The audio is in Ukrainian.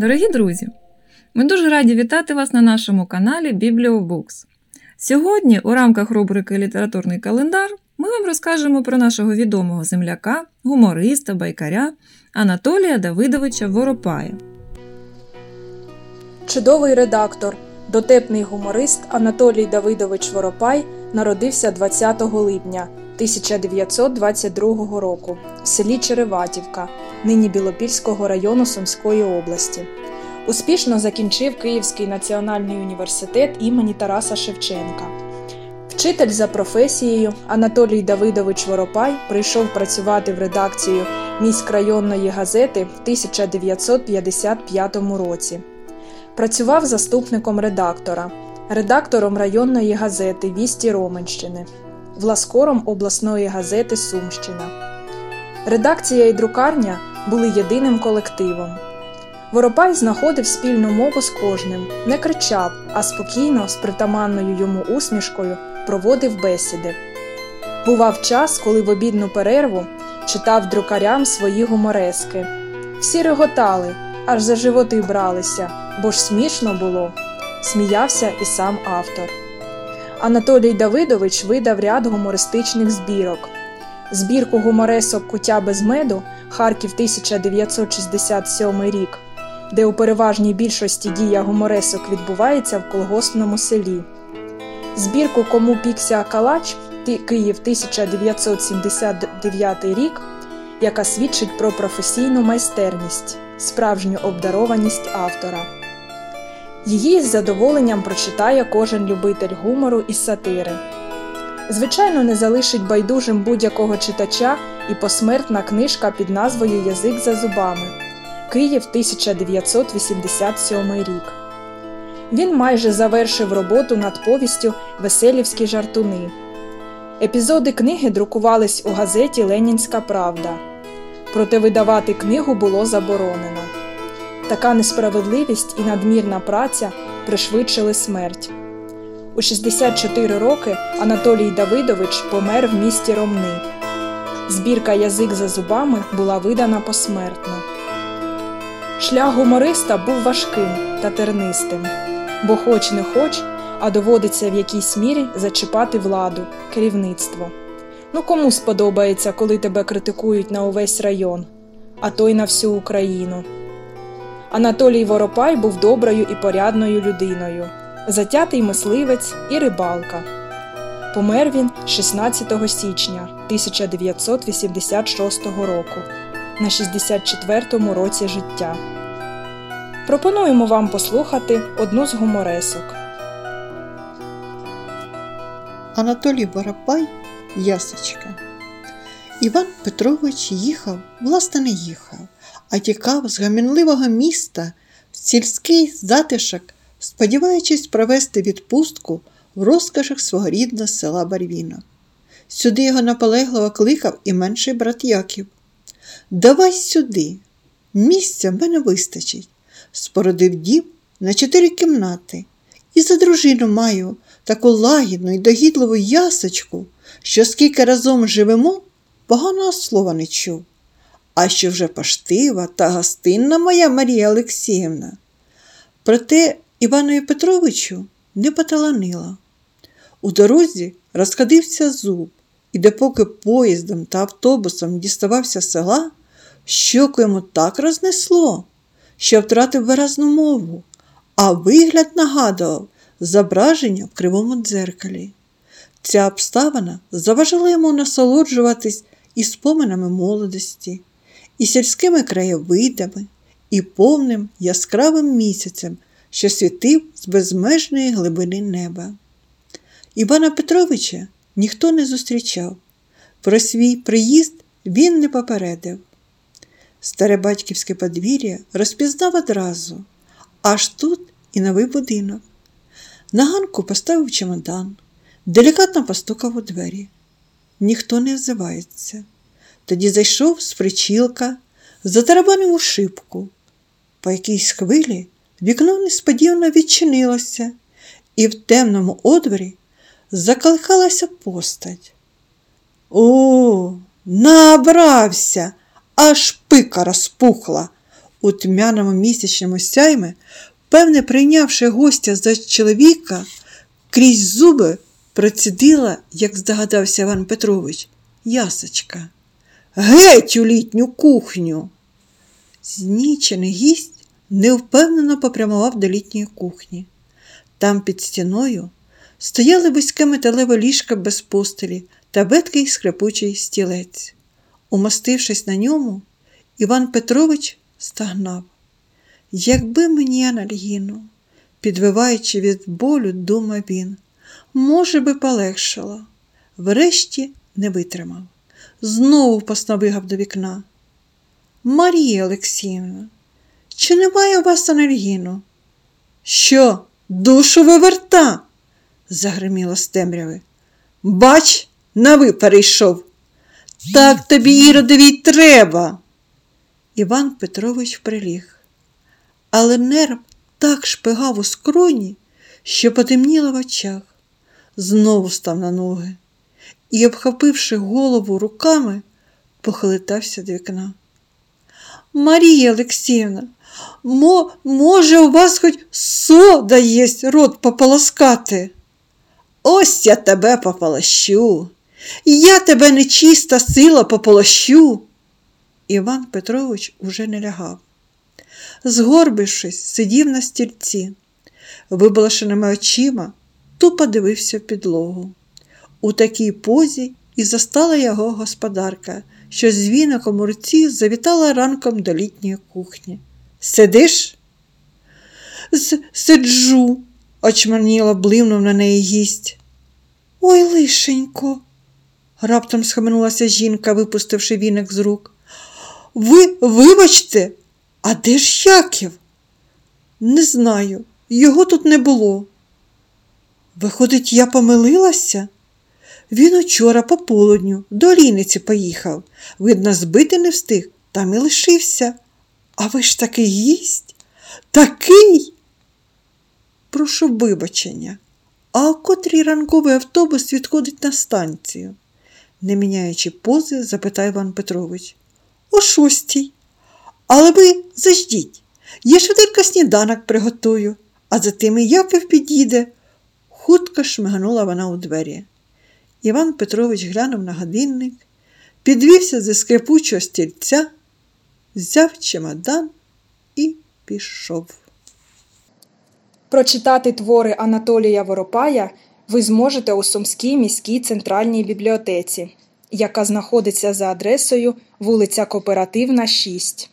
Дорогі друзі! Ми дуже раді вітати вас на нашому каналі Бібліобукс. Сьогодні, у рамках рубрики Літературний календар, ми вам розкажемо про нашого відомого земляка, гумориста, байкаря Анатолія Давидовича Воропая. Чудовий редактор, дотепний гуморист Анатолій Давидович Воропай народився 20 липня 1922 року в селі Череватівка, нині Білопільського району Сумської області. Успішно закінчив Київський національний університет імені Тараса Шевченка. Вчитель за професією Анатолій Давидович Воропай прийшов працювати в редакцію міськрайонної газети в 1955 році. Працював заступником редактора, редактором районної газети Вісті Роменщини, власкором обласної газети Сумщина. Редакція і друкарня були єдиним колективом. Воропай знаходив спільну мову з кожним, не кричав, а спокійно, з притаманною йому усмішкою, проводив бесіди. Бував час, коли в обідну перерву читав друкарям свої гуморески. Всі реготали, аж за животи бралися, бо ж смішно було. Сміявся і сам автор. Анатолій Давидович видав ряд гумористичних збірок. Збірку гуморесок Куття без меду Харків 1967 рік, де у переважній більшості дія гуморесок відбувається в колгоспному селі. Збірку Кому пікся калач Київ 1979 рік, яка свідчить про професійну майстерність, справжню обдарованість автора. Її з задоволенням прочитає кожен любитель гумору і сатири. Звичайно, не залишить байдужим будь-якого читача і посмертна книжка під назвою Язик за зубами Київ 1987 рік. Він майже завершив роботу над повістю Веселівські жартуни. Епізоди книги друкувались у газеті Ленінська Правда. Проте видавати книгу було заборонено. Така несправедливість і надмірна праця пришвидшили смерть. У 64 роки Анатолій Давидович помер в місті Ромни. Збірка Язик за зубами була видана посмертно. Шлях гумориста був важким та тернистим, бо, хоч не хоч, а доводиться в якійсь мірі зачіпати владу, керівництво. Ну кому сподобається, коли тебе критикують на увесь район, а то й на всю Україну. Анатолій Воропай був доброю і порядною людиною, затятий мисливець і рибалка. Помер він 16 січня 1986 року на 64-му році життя. Пропонуємо вам послухати одну з гуморесок. Анатолій Воропай Ясочка. Іван Петрович їхав, власне, не їхав, а тікав з гамінливого міста в сільський затишок, сподіваючись провести відпустку в розкошах свого рідного села Барвіна. Сюди його наполегливо кликав і менший брат Яків. Давай сюди, місця в мене вистачить. Спородив дім на чотири кімнати, і за дружину маю таку лагідну і догідливу ясочку, що скільки разом живемо, поганого слова не чув. А що вже поштива та гостинна моя Марія Олексіївна. Проте Іванові Петровичу не поталанила. У дорозі розходився зуб, і допоки поїздом та автобусом діставався села, щоку йому так рознесло, що втратив виразну мову, а вигляд нагадував зображення в кривому дзеркалі. Ця обставина заважала йому насолоджуватись і споминами молодості, і сільськими краєвидами, і повним яскравим місяцем, що світив з безмежної глибини неба. Івана Петровича ніхто не зустрічав. Про свій приїзд він не попередив. Старе батьківське подвір'я розпізнав одразу, аж тут і новий будинок. На ганку поставив чемодан, делікатно постукав у двері. Ніхто не взивається. Тоді зайшов з причілка, затарабанив у шибку. По якійсь хвилі вікно несподівано відчинилося, і в темному одворі заколихалася постать. О, набрався, аж пика розпухла. у тьмяному місячному сяймі, певне, прийнявши гостя за чоловіка, крізь зуби процідила, як здогадався Іван Петрович, ясочка. Геть у літню кухню. Знічений гість невпевнено попрямував до літньої кухні. Там під стіною стояли вузьке металеве ліжко без постелі та бедкий скрипучий стілець. Умостившись на ньому, Іван Петрович стагнав. Якби мені анальгіну, підвиваючи від болю, думав він, може би, полегшало. Врешті не витримав. Знову посновигав до вікна. Марія Олексіївна, чи немає у вас анальгіну? Що, душу виверта? Загриміло з темряви. Бач, на ви перейшов. Так тобі іродовій треба. Іван Петрович приліг. Але нерв так шпигав у скроні, що потемніло в очах. Знову став на ноги і, обхопивши голову руками, похилитався до вікна. Марія Олексіївна, мо, може, у вас хоч сода єсть рот пополоскати? Ось я тебе пополощу, я тебе нечиста сила пополощу. Іван Петрович уже не лягав. Згорбившись, сидів на стільці, вибалашеними очима, тупо дивився в підлогу. У такій позі і застала його господарка, що з віником у руці завітала ранком до літньої кухні. Сидиш? С Сиджу, очманіла, блимнув на неї гість. Ой, лишенько, раптом схаменулася жінка, випустивши віник з рук. Ви вибачте, а де ж Яків? Не знаю, його тут не було. Виходить, я помилилася? Він учора по полудню до Ліниці поїхав. Видно, збити не встиг, там і лишився. А ви ж такий гість? Такий. Прошу вибачення. А о котрій ранковий автобус відходить на станцію? Не міняючи пози, запитав Іван Петрович. О шостій. Але ви заждіть. Я швидко сніданок приготую, а за тим і Яків підійде. Хутко шмигнула вона у двері. Іван Петрович глянув на годинник, підвівся зі скрипучого стільця, взяв чемодан і пішов. Прочитати твори Анатолія Воропая ви зможете у Сумській міській центральній бібліотеці, яка знаходиться за адресою вулиця Кооперативна, 6.